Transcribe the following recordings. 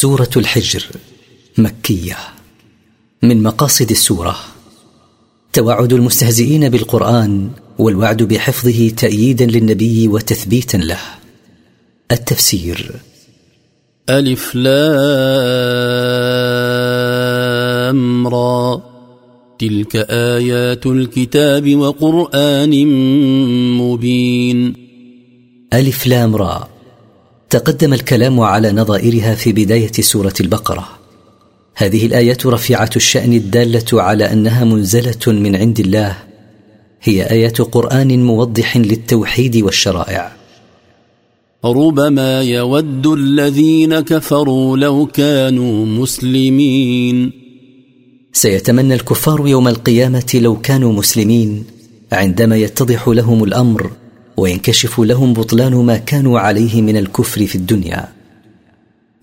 سورة الحجر مكية. من مقاصد السورة توعد المستهزئين بالقرآن والوعد بحفظه تأييدا للنبي وتثبيتا له. التفسير ألف لام را. تلك آيات الكتاب وقرآن مبين. ألف لام را. تقدم الكلام على نظائرها في بداية سورة البقرة. هذه الآيات رفيعه الشأن الدالة على أنها منزلة من عند الله. هي آيات قرآن موضح للتوحيد والشرائع. ربما يود الذين كفروا لو كانوا مسلمين. سيتمنى الكفار يوم القيامة لو كانوا مسلمين. عندما يتضح لهم الأمر وينكشف لهم بطلان ما كانوا عليه من الكفر في الدنيا.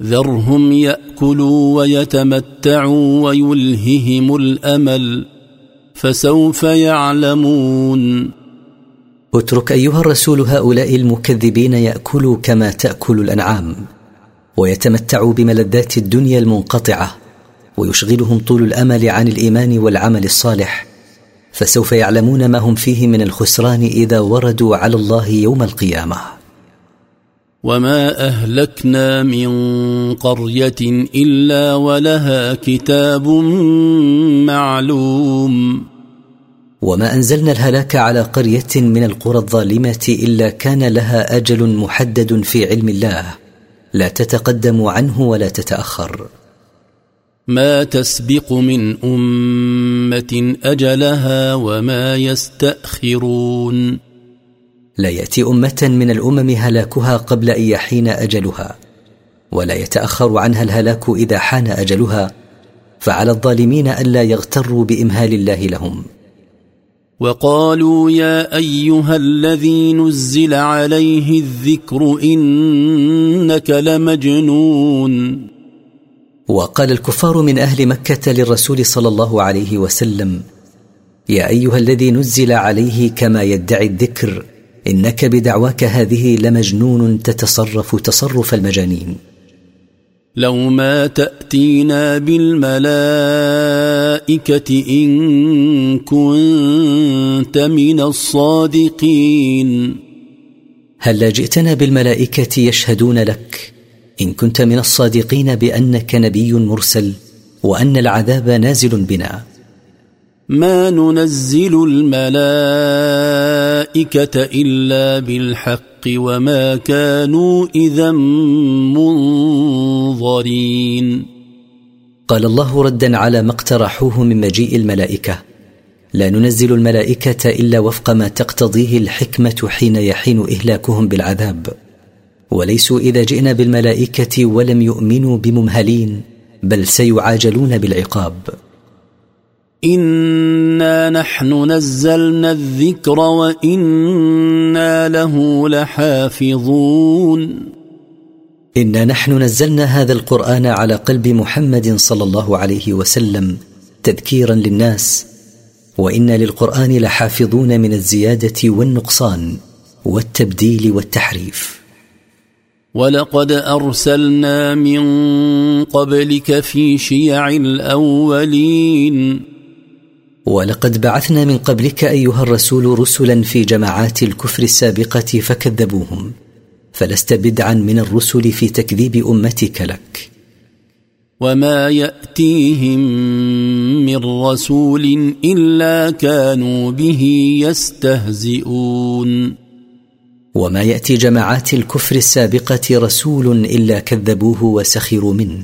ذرهم يأكلوا ويتمتعوا ويلههم الأمل فسوف يعلمون. اترك أيها الرسول هؤلاء المكذبين يأكلوا كما تأكل الأنعام ويتمتعوا بملذات الدنيا المنقطعة ويشغلهم طول الأمل عن الإيمان والعمل الصالح. فسوف يعلمون ما هم فيه من الخسران إذا وردوا على الله يوم القيامة. وما اهلكنا من قريه الا ولها كتاب معلوم. وما انزلنا الهلاك على قريه من القرى الظالمه الا كان لها أجل محدد في علم الله. لا تتقدم عنه ولا تتاخر. ما تسبق من أمة أجلها وما يستأخرون. لا يأتي أمة من الأمم هلاكها قبل أن يحين أجلها ولا يتأخر عنها الهلاك إذا حان أجلها فعلى الظالمين ألا يغتروا بإمهال الله لهم. وقالوا يا أيها الذي نزل عليه الذكر إنك لمجنون. وقال الكفار من أهل مكة للرسول صلى الله عليه وسلم يا أيها الذي نزل عليه كما يدعي الذكر إنك بدعواك هذه لمجنون تتصرف تصرف المجانين. لو ما تأتينا بالملائكة إن كنت من الصادقين. هل جئتنا بالملائكة يشهدون لك؟ إن كنت من الصادقين بأنك نبي مرسل وأن العذاب نازل بنا. ما ننزل الملائكة إلا بالحق وما كانوا إذا منظرين. قال الله ردا على ما اقترحوه من مجيء الملائكة. لا ننزل الملائكة إلا وفق ما تقتضيه الحكمة حين يحين إهلاكهم بالعذاب. وليسوا إذا جئنا بالملائكة ولم يؤمنوا بممهلين بل سيعاجلون بالعقاب. إنا نحن نزلنا الذكر وإنا له لحافظون. إنا نحن نزلنا هذا القرآن على قلب محمد صلى الله عليه وسلم تذكيرا للناس وإنا للقرآن لحافظون من الزيادة والنقصان والتبديل والتحريف. ولقد أرسلنا من قبلك في شيع الأولين. ولقد بعثنا من قبلك أيها الرسول رسلا في جماعات الكفر السابقة فكذبوهم فلست بدعا من الرسل في تكذيب أمتك لك. وما يأتيهم من رسول إلا كانوا به يستهزئون. وما يأتي جماعات الكفر السابقة رسول إلا كذبوه وسخروا منه.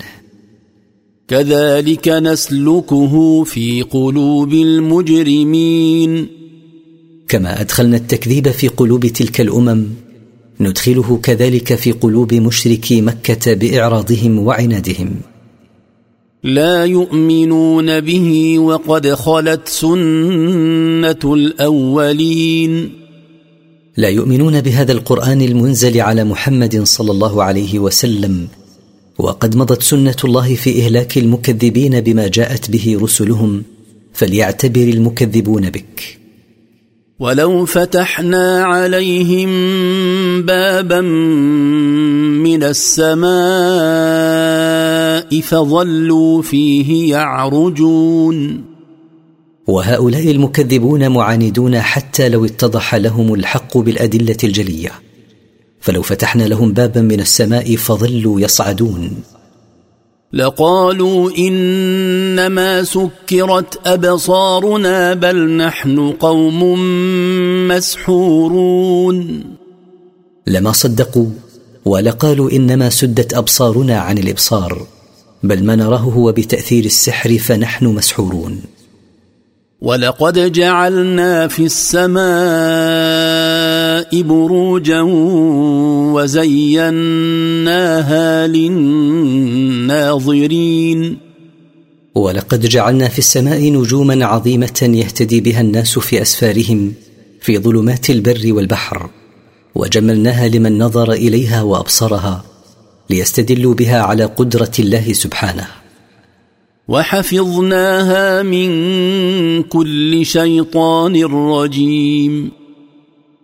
كذلك نسلكه في قلوب المجرمين. كما أدخلنا التكذيب في قلوب تلك الأمم ندخله كذلك في قلوب مشركي مكة بإعراضهم وعنادهم. لا يؤمنون به وقد خلت سنة الأولين. لا يؤمنون بهذا القرآن المنزل على محمد صلى الله عليه وسلم وقد مضت سنة الله في إهلاك المكذبين بما جاءت به رسلهم فليعتبر المكذبون بك. ولو فتحنا عليهم بابا من السماء فظلوا فيه يعرجون. وهؤلاء المكذبون معاندون حتى لو اتضح لهم الحق بالأدلة الجلية. فلو فتحنا لهم بابا من السماء فظلوا يصعدون. لقالوا إنما سكرت أبصارنا بل نحن قوم مسحورون. لما صدقوا ولقالوا إنما سدت أبصارنا عن الإبصار بل ما نراه هو بتأثير السحر فنحن مسحورون. ولقد جعلنا في السماء بروجا وزيناها للناظرين. ولقد جعلنا في السماء نجوما عظيمة يهتدي بها الناس في أسفارهم في ظلمات البر والبحر وجملناها لمن نظر إليها وأبصرها ليستدلوا بها على قدرة الله سبحانه. وحفظناها من كل شيطان رجيم.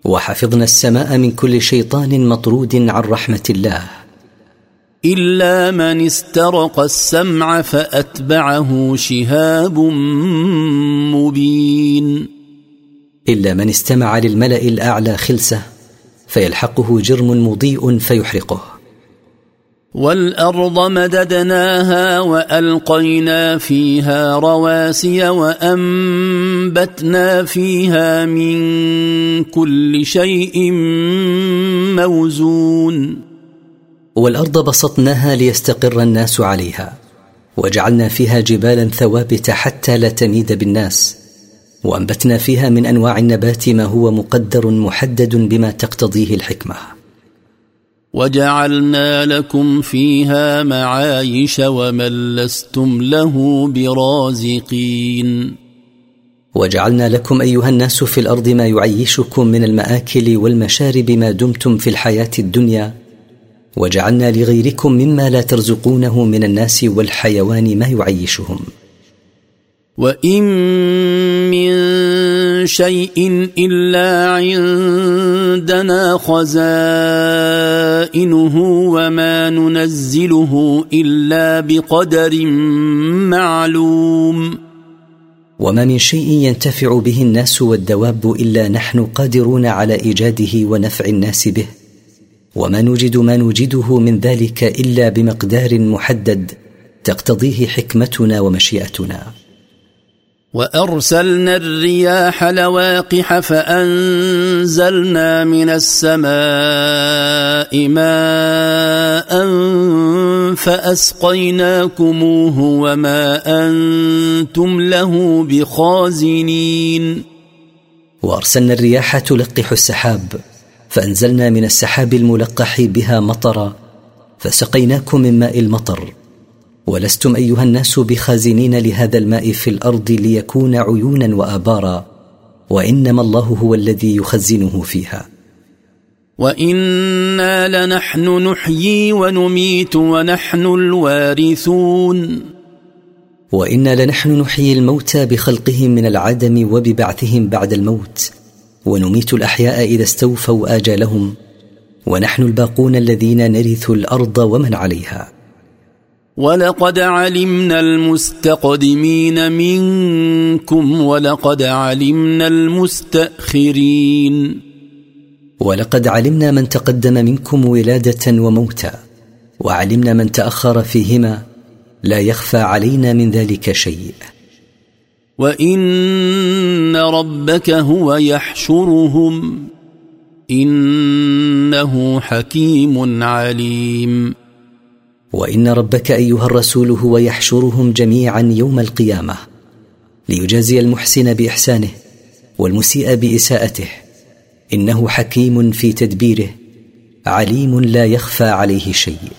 وحفظنا السماء من كل شيطان مطرود عن رحمة الله. إلا من استرق السمع فأتبعه شهاب مبين. إلا من استمع للملأ الأعلى خلسة فيلحقه جرم مضيء فيحرقه. والأرض مددناها وألقينا فيها رواسي وأنبتنا فيها من كل شيء موزون. والأرض بسطناها ليستقر الناس عليها وجعلنا فيها جبالا ثوابت حتى لا تميد بالناس وأنبتنا فيها من أنواع النبات ما هو مقدر محدد بما تقتضيه الحكمة. وجعلنا لكم فيها معايش ومن لستم له برازقين. وجعلنا لكم أيها الناس في الأرض ما يعيشكم من المآكل والمشارب ما دمتم في الحياة الدنيا. وجعلنا لغيركم مما لا ترزقونه من الناس والحيوان ما يعيشهم. وان من شيء الا عندنا خزائنه وما ننزله الا بقدر معلوم وما من شيء ينتفع به الناس والدواب الا نحن قادرون على ايجاده ونفع الناس به. وما نوجد ما نوجده من ذلك الا بمقدار محدد تقتضيه حكمتنا ومشيئتنا. وأرسلنا الرياح لواقح فأنزلنا من السماء ماء فأسقيناكموه وما أنتم له بخازنين. وأرسلنا الرياح تلقح السحاب فأنزلنا من السحاب الملقح بها مطرا فسقيناكم من ماء المطر ولستم أيها الناس بخازنين لهذا الماء في الأرض ليكون عيونا وآبارا وإنما الله هو الذي يخزنه فيها. وإنا لنحن نحيي ونميت ونحن الوارثون. وإنا لنحن نحيي الموتى بخلقهم من العدم وببعثهم بعد الموت ونميت الأحياء إذا استوفوا آجالهم ونحن الباقون الذين نرث الأرض ومن عليها. ولقد علمنا المستقدمين منكم ولقد علمنا المستاخرين ولقد علمنا من تقدم منكم ولاده وموتا وعلمنا من تاخر فيهما لا يخفى علينا من ذلك شيء وان ربك هو يحشرهم انه حكيم عليم وإن ربك أيها الرسول هو يحشرهم جميعا يوم القيامة ليجازي المحسن بإحسانه والمسيء بإساءته إنه حكيم في تدبيره عليم لا يخفى عليه شيء.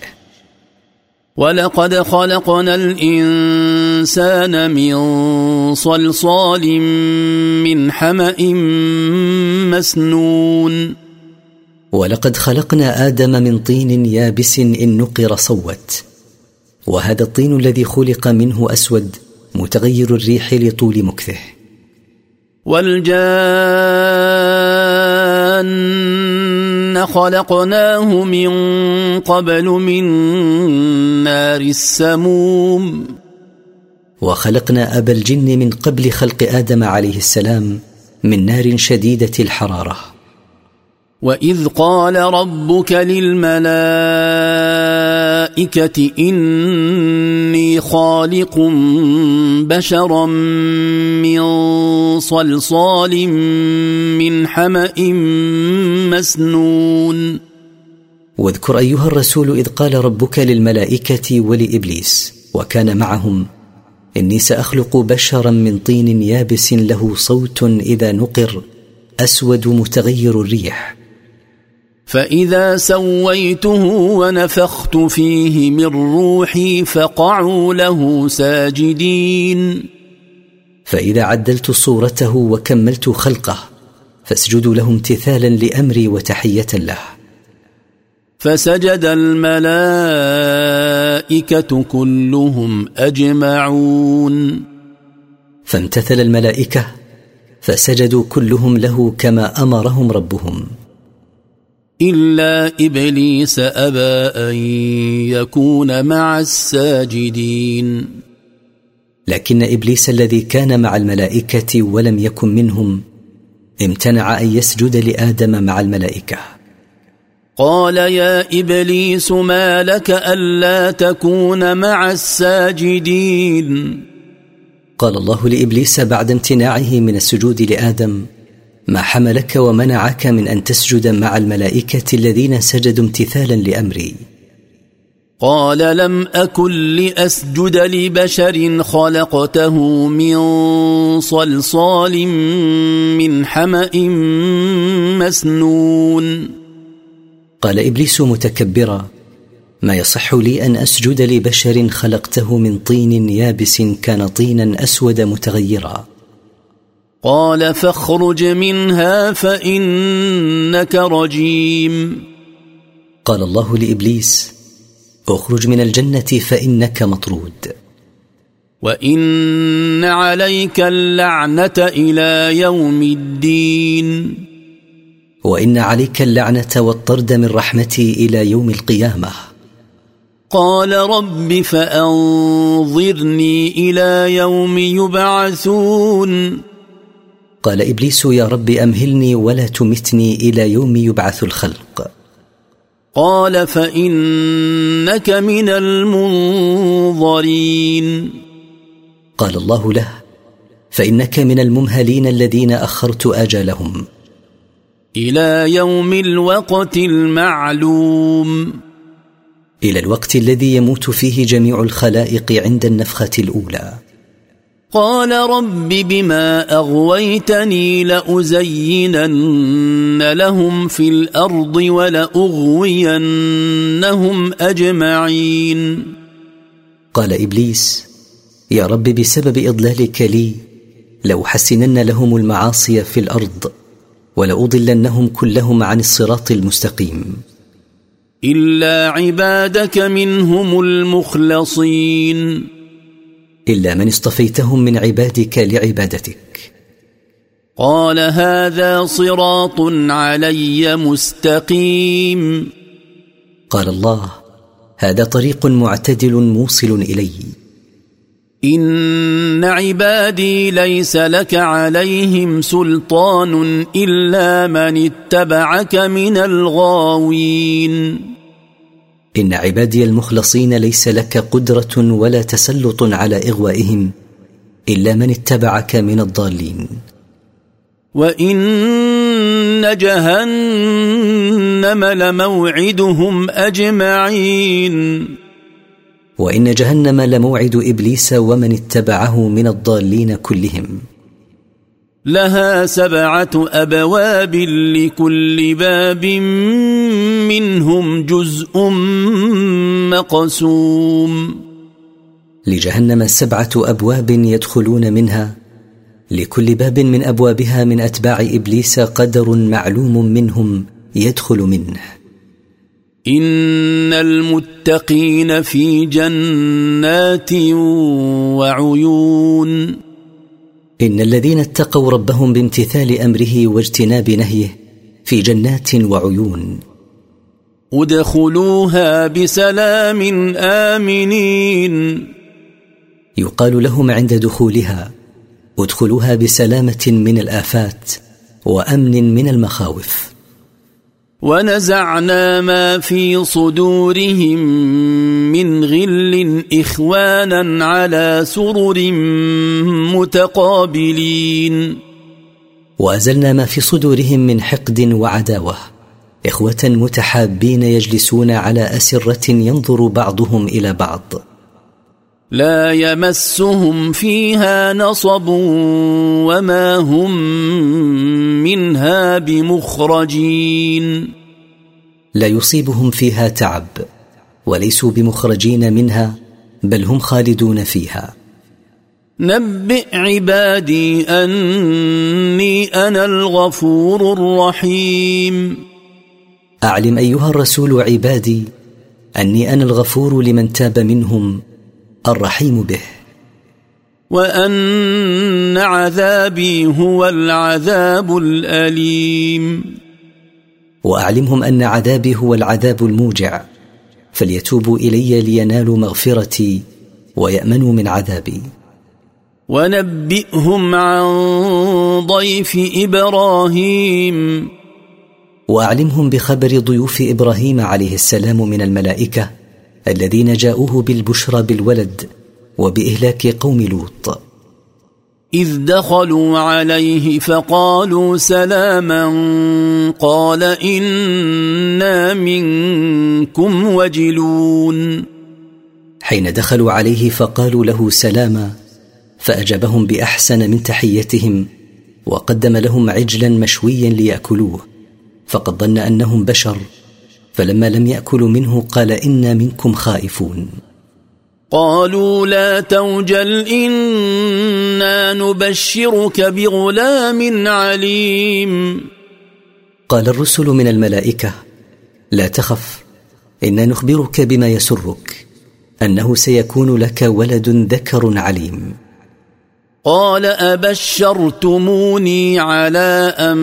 ولقد خلقنا الإنسان من صلصال من حمأ مسنون. ولقد خلقنا آدم من طين يابس إن نقر صوت. وهذا الطين الذي خلق منه أسود متغير الريح لطول مكثه. والجان خلقناه من قبل من نار السموم. وخلقنا ابا الجن من قبل خلق آدم عليه السلام من نار شديدة الحرارة. واذ قال ربك للملائكه اني خالق بشرا من صلصال من حما مسنون واذكر أيها الرسول إذ قال ربك للملائكة ولإبليس وكان معهم إني سأخلق بشرا من طين يابس له صوت إذا نقر أسود متغير الريح. فإذا سويته ونفخت فيه من روحي فقعوا له ساجدين. فإذا عدلت صورته وكملت خلقه فاسجدوا له امتثالا لأمري وتحية له. فسجد الملائكة كلهم أجمعون. فامتثل الملائكة فسجدوا كلهم له كما أمرهم ربهم. إلا إبليس أبى أن يكون مع الساجدين. لكن إبليس الذي كان مع الملائكة ولم يكن منهم امتنع أن يسجد لآدم مع الملائكة. قال يا إبليس ما لك ألا تكون مع الساجدين؟ قال الله لإبليس بعد امتناعه من السجود لآدم ما حملك ومنعك من أن تسجد مع الملائكة الذين سجدوا امتثالا لأمري. قال لم أكن لأسجد لبشر خلقته من صلصال من حمأ مسنون. قال إبليس متكبرا ما يصح لي أن أسجد لبشر خلقته من طين يابس كان طينا أسود متغيرا. قال فاخرج منها فإنك رجيم. قال الله لإبليس اخرج من الجنة فإنك مطرود. وإن عليك اللعنة إلى يوم الدين. وإن عليك اللعنة والطرد من رحمتي إلى يوم القيامة. قال رب فأنظرني إلى يوم يبعثون. قال إبليس يا رب أمهلني ولا تمتني إلى يوم يبعث الخلق. قال فإنك من المنظرين. قال الله له فإنك من الممهلين الذين أخرت أجلهم. إلى يوم الوقت المعلوم. إلى الوقت الذي يموت فيه جميع الخلائق عند النفخة الأولى. قال رب بما أغويتني لأزينن لهم في الأرض ولأغوينهم أجمعين. قال إبليس يا رب بسبب إضلالك لي لأحسنن لهم المعاصي في الأرض ولأضلنهم كلهم عن الصراط المستقيم. إلا عبادك منهم المخلصين. إلا من اصطفيتهم من عبادك لعبادتك. قال هذا صراط علي مستقيم. قال الله هذا طريق معتدل موصل إلي. إن عبادي ليس لك عليهم سلطان إلا من اتبعك من الغاوين. إن عبادي المخلصين ليس لك قدرة ولا تسلط على إغوائهم إلا من اتبعك من الضالين. وإن جهنم لموعدهم أجمعين. وإن جهنم لموعد إبليس ومن اتبعه من الضالين كلهم. لها سبعة أبواب لكل باب منهم جزء مقسوم. لجهنم سبعة أبواب يدخلون منها لكل باب من أبوابها من أتباع إبليس قدر معلوم منهم يدخل منه. إن المتقين في جنات وعيون. إن الذين اتقوا ربهم بامتثال أمره واجتناب نهيه في جنات وعيون. ادخلوها بسلام آمنين. يقال لهم عند دخولها ادخلوها بسلامة من الآفات وأمن من المخاوف. ونزعنا ما في صدورهم من غل إخوانا على سرر متقابلين. وأزلنا ما في صدورهم من حقد وعداوة. إخوة متحابين يجلسون على أسرة ينظر بعضهم إلى بعض. لا يمسهم فيها نصب وما هم منها بمخرجين. لا يصيبهم فيها تعب وليسوا بمخرجين منها بل هم خالدون فيها. نبئ عبادي أني أنا الغفور الرحيم. أعلم أيها الرسول عبادي أني أنا الغفور لمن تاب منهم الرحيم به. وأن عذابي هو العذاب الأليم. وأعلمهم أن عذابي هو العذاب الموجع. فليتوبوا إلي لينالوا مغفرتي ويأمنوا من عذابي. ونبئهم عن ضيف إبراهيم. وأعلمهم بخبر ضيوف إبراهيم عليه السلام من الملائكة الذين جاءوه بالبشرى بالولد وبإهلاك قوم لوط. إذ دخلوا عليه فقالوا سلاما قال إنا منكم وجلون. حين دخلوا عليه فقالوا له سلاما فأجابهم بأحسن من تحيتهم وقدم لهم عجلا مشويا ليأكلوه. فقد ظن أنهم بشر فلما لم يأكلوا منه قال أنا منكم خائفون. قالوا لا توجل إنا نبشرك بغلام عليم. قال الرسل من الملائكة لا تخف إنا نخبرك بما يسرك أنه سيكون لك ولد ذكر عليم. قال أبشرتموني على أن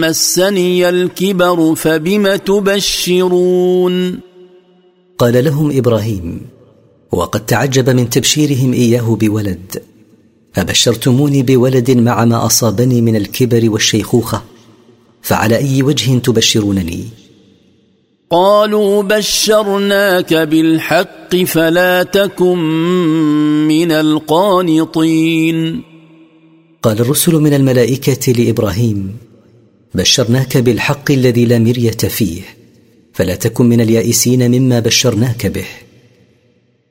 مسني الكبر فبم تبشرون؟ قال لهم إبراهيم وقد تعجب من تبشيرهم إياه بولد. أبشرتموني بولد مع ما أصابني من الكبر والشيخوخة فعلى أي وجه تبشرونني؟ قالوا بشرناك بالحق فلا تكن من القانطين. قال الرسل من الملائكة لإبراهيم بشرناك بالحق الذي لا مرية فيه فلا تكن من اليائسين مما بشرناك به.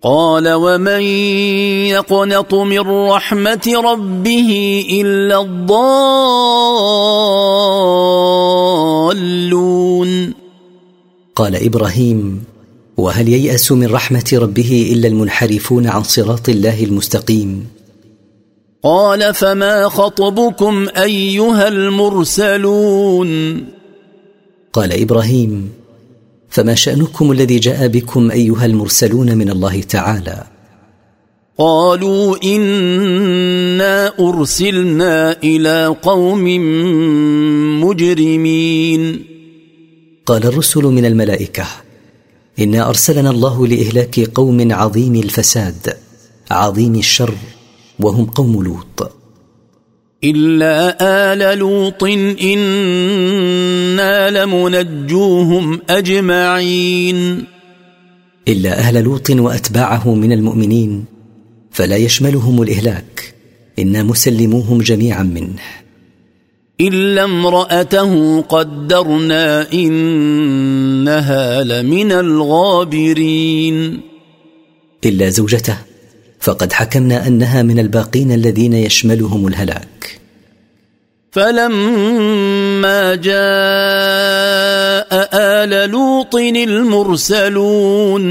قال ومن يقنط من رحمة ربه إلا الضالون. قال إبراهيم وهل ييأس من رحمة ربه إلا المنحرفون عن صراط الله المستقيم؟ قال فما خطبكم أيها المرسلون؟ قال إبراهيم فما شأنكم الذي جاء بكم أيها المرسلون من الله تعالى؟ قالوا إنا أرسلنا إلى قوم مجرمين. قال الرسل من الملائكة إنا أرسلنا الله لإهلاك قوم عظيم الفساد عظيم الشر وهم قوم لوط. إلا آل لوط إنا لمنجوهم أجمعين. إلا أهل لوط وأتباعه من المؤمنين فلا يشملهم الإهلاك إنا مسلموهم جميعا منه. إلا امرأته قدرنا إنها لمن الغابرين. إلا زوجته فقد حكمنا أنها من الباقين الذين يشملهم الهلاك. فلما جاء آل لوط المرسلون.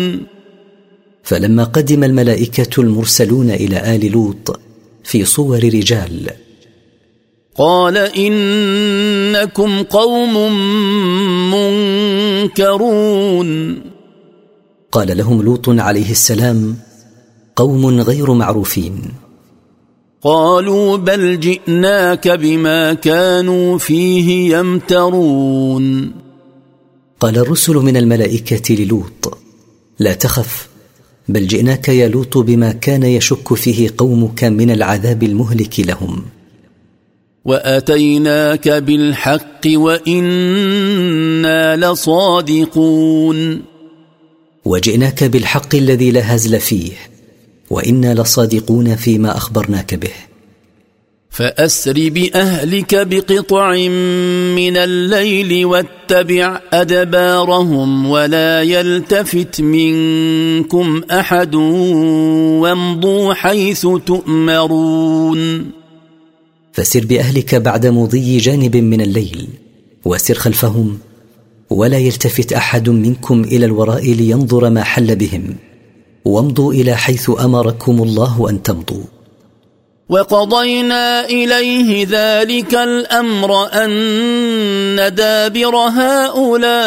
فلما قدم الملائكة المرسلون إلى آل لوط في صور رجال قال إنكم قوم منكرون. قال لهم لوط عليه السلام قوم غير معروفين. قالوا بل جئناك بما كانوا فيه يمترون. قال الرسل من الملائكة للوط لا تخف بل جئناك يا لوط بما كان يشك فيه قومك من العذاب المهلك لهم. واتيناك بالحق وأنا لصادقون وجئناك بالحق الذي لا هزل فيه وأنا لصادقون فيما اخبرناك به. فاسر باهلك بقطع من الليل واتبع ادبارهم ولا يلتفت منكم احد وامضوا حيث تؤمرون فسر بأهلك بعد مضي جانب من الليل وسر خلفهم ولا يلتفت أحد منكم إلى الوراء لينظر ما حل بهم. وامضوا إلى حيث أمركم الله أن تمضوا. وقضينا إليه ذلك الأمر أن دابر هؤلاء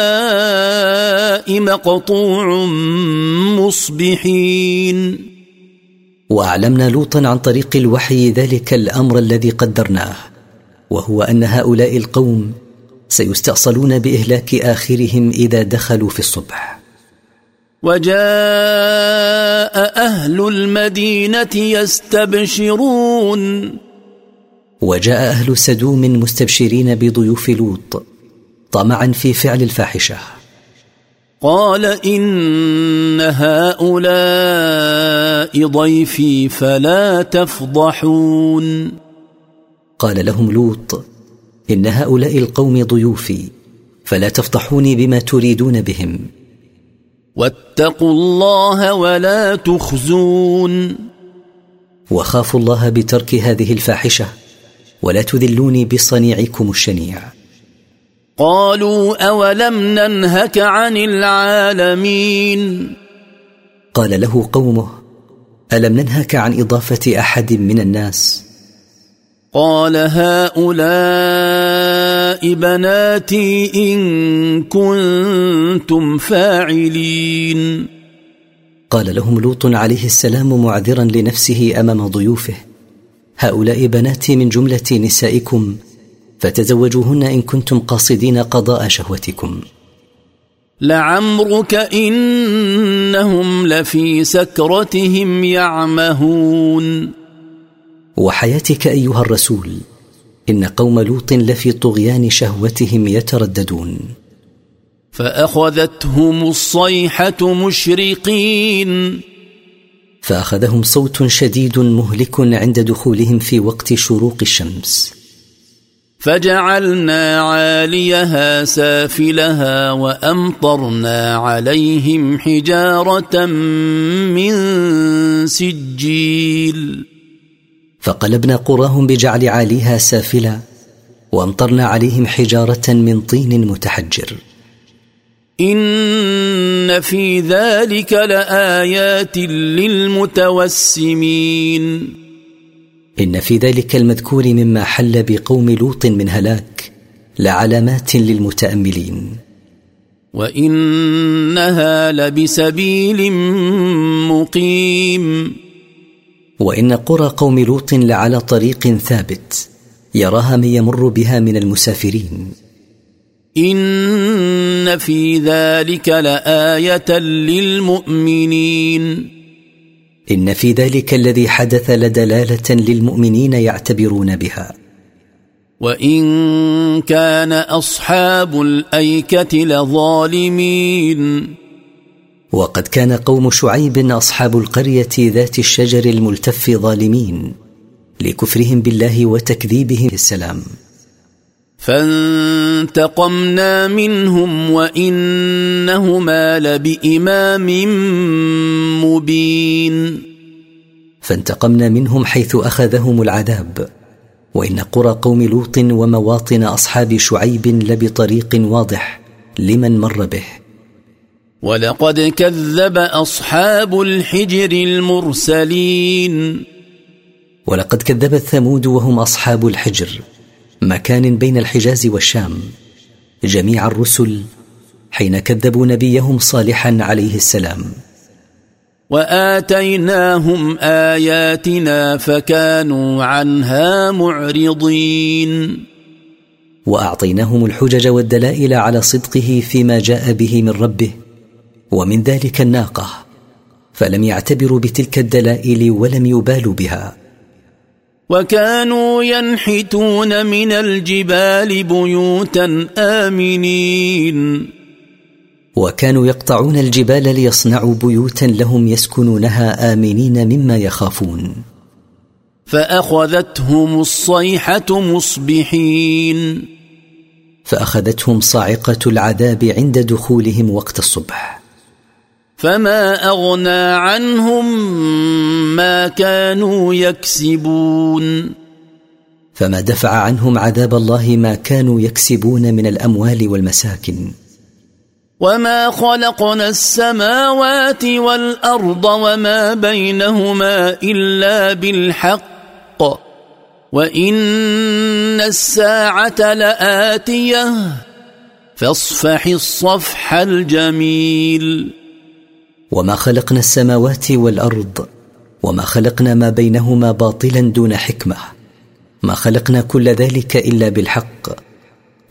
مقطوع مصبحين. وأعلمنا لوطا عن طريق الوحي ذلك الأمر الذي قدرناه وهو أن هؤلاء القوم سيستأصلون بإهلاك آخرهم إذا دخلوا في الصبح. وجاء أهل المدينة يستبشرون. وجاء أهل سدوم مستبشرين بضيوف لوط طمعا في فعل الفاحشة. قال إن هؤلاء ضيفي فلا تفضحون. قال لهم لوط إن هؤلاء القوم ضيوفي فلا تفضحوني بما تريدون بهم. واتقوا الله ولا تخزون. وخافوا الله بترك هذه الفاحشة ولا تذلوني بصنيعكم الشنيع. قالوا أولم ننهك عن العالمين؟ قال له قومه ألم ننهك عن إضافة أحد من الناس؟ قال هؤلاء بناتي إن كنتم فاعلين. قال لهم لوط عليه السلام معذرا لنفسه أمام ضيوفه هؤلاء بناتي من جملة نسائكم فتزوجوهن إن كنتم قاصدين قضاء شهوتكم. لعمرك إنهم لفي سكرتهم يعمهون. وحياتك أيها الرسول إن قوم لوط لفي طغيان شهوتهم يترددون. فأخذتهم الصيحة مشرقين. فأخذهم صوت شديد مهلك عند دخولهم في وقت شروق الشمس. فجعلنا عاليها سافلها وأمطرنا عليهم حجارة من سجيل. فقلبنا قراهم بجعل عاليها سافلا وأمطرنا عليهم حجارة من طين متحجر. إن في ذلك لآيات للمتوسمين. إن في ذلك المذكور مما حل بقوم لوط من هلاك لعلامات للمتأملين. وإنها لبسبيل مقيم. وإن قرى قوم لوط لعلى طريق ثابت يراها من يمر بها من المسافرين. إن في ذلك لآية للمؤمنين. إن في ذلك الذي حدث لدلالة للمؤمنين يعتبرون بها. وإن كان أصحاب الأيكة لظالمين. وقد كان قوم شعيب أصحاب القرية ذات الشجر الملتف ظالمين لكفرهم بالله وتكذيبهم السلام. فانتقمنا منهم وإنهما لبإمام مبين. فانتقمنا منهم حيث أخذهم العذاب وإن قرى قوم لوط ومواطن أصحاب شعيب لبطريق واضح لمن مر به. ولقد كذب أصحاب الحجر المرسلين. ولقد كذبت ثمود وهم أصحاب الحجر مكان بين الحجاز والشام. جميع الرسل حين كذبوا نبيهم صالحا عليه السلام. وآتيناهم آياتنا فكانوا عنها معرضين. وأعطيناهم الحجج والدلائل على صدقه فيما جاء به من ربه ومن ذلك الناقة فلم يعتبروا بتلك الدلائل ولم يبالوا بها. وكانوا ينحتون من الجبال بيوتا آمنين. وكانوا يقطعون الجبال ليصنعوا بيوتا لهم يسكنونها آمنين مما يخافون. فأخذتهم الصيحة مصبحين. فأخذتهم صاعقة العذاب عند دخولهم وقت الصبح. فما اغنى عنهم ما كانوا يكسبون فما دفع عنهم عذاب الله ما كانوا يكسبون من الاموال والمساكن. وما خلقنا السماوات والارض وما بينهما الا بالحق. وان الساعة لاتيه. فاصفح الصفح الجميل. وما خلقنا السماوات والارض وما خلقنا ما بينهما باطلا دون حكمه ما خلقنا كل ذلك الا بالحق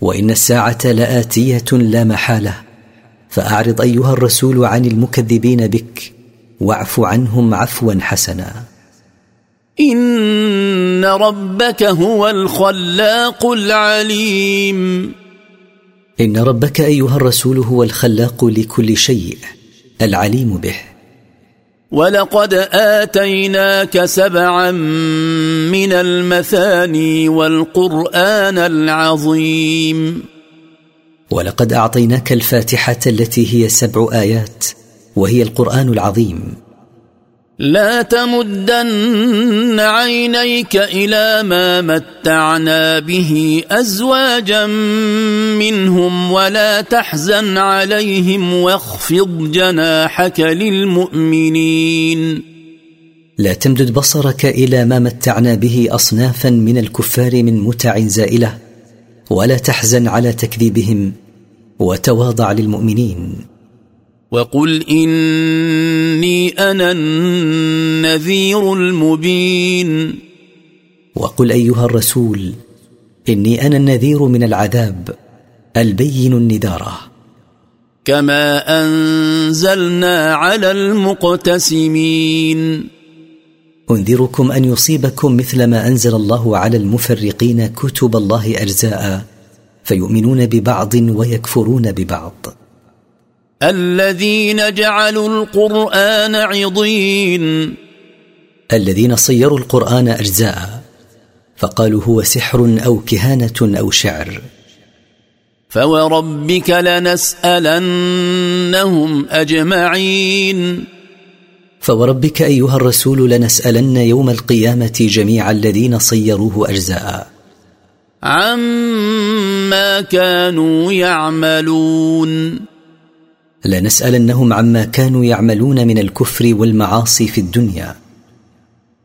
وان الساعة لاتيه لا محاله فاعرض ايها الرسول عن المكذبين بك واعف عنهم عفوا حسنا ان ربك هو الخلاق العليم ان ربك ايها الرسول هو الخلاق لكل شيء العليم به. ولقد آتيناك سبعا من المثاني والقرآن العظيم. ولقد أعطيناك الفاتحة التي هي سبع آيات وهي القرآن العظيم. لا تمدن عينيك إلى ما متعنا به أزواجا منهم ولا تحزن عليهم واخفض جناحك للمؤمنين. لا تمدد بصرك إلى ما متعنا به أصنافا من الكفار من متع زائلة ولا تحزن على تكذيبهم وتواضع للمؤمنين. وقل إني أنا النذير المبين. وقل أيها الرسول إني أنا النذير من العذاب البين النذاره كما أنزلنا على المقتسمين. أنذركم أن يصيبكم مثل ما أنزل الله على المفرقين كتب الله اجزاء فيؤمنون ببعض ويكفرون ببعض. الذين جعلوا القرآن عضين. الذين صيروا القرآن أجزاء فقالوا هو سحر أو كهانة أو شعر. فوربك لنسألنهم أجمعين. فوربك أيها الرسول لنسألن يوم القيامة جميع الذين صيروه أجزاء. عما كانوا يعملون. لنسألنهم عما كانوا يعملون من الكفر والمعاصي في الدنيا.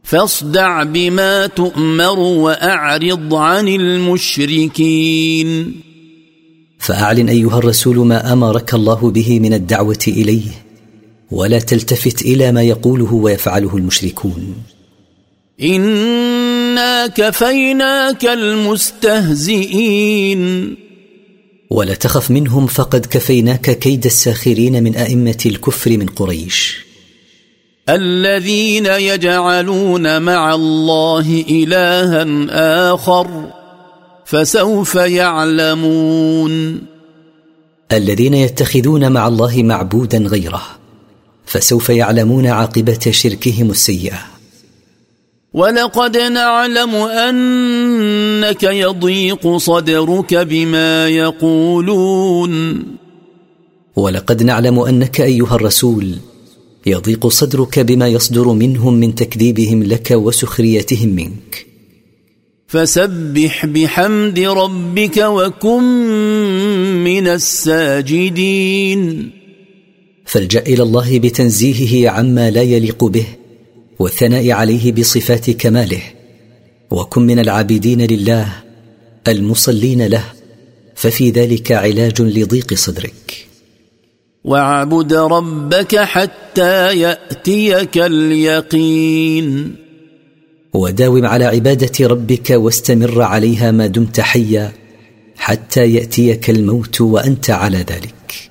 فاصدع بما تؤمر وأعرض عن المشركين. فأعلن أيها الرسول ما أمرك الله به من الدعوة إليه ولا تلتفت إلى ما يقوله ويفعله المشركون. إنا كفيناك المستهزئين. ولا تخف منهم فقد كفيناك كيد الساخرين من أئمة الكفر من قريش. الذين يجعلون مع الله إلها آخر فسوف يعلمون. الذين يتخذون مع الله معبودا غيره فسوف يعلمون عاقبة شركهم السيئة. ولقد نعلم أنك يضيق صدرك بما يقولون. ولقد نعلم أنك أيها الرسول يضيق صدرك بما يصدر منهم من تكذيبهم لك وسخريتهم منك. فسبح بحمد ربك وكن من الساجدين. فالجأ إلى الله بتنزيهه عما لا يليق به والثناء عليه بصفات كماله. وكن من العابدين لله المصلين له ففي ذلك علاج لضيق صدرك. واعبد ربك حتى يأتيك اليقين. وداوم على عبادة ربك واستمر عليها ما دمت حيا حتى يأتيك الموت وأنت على ذلك.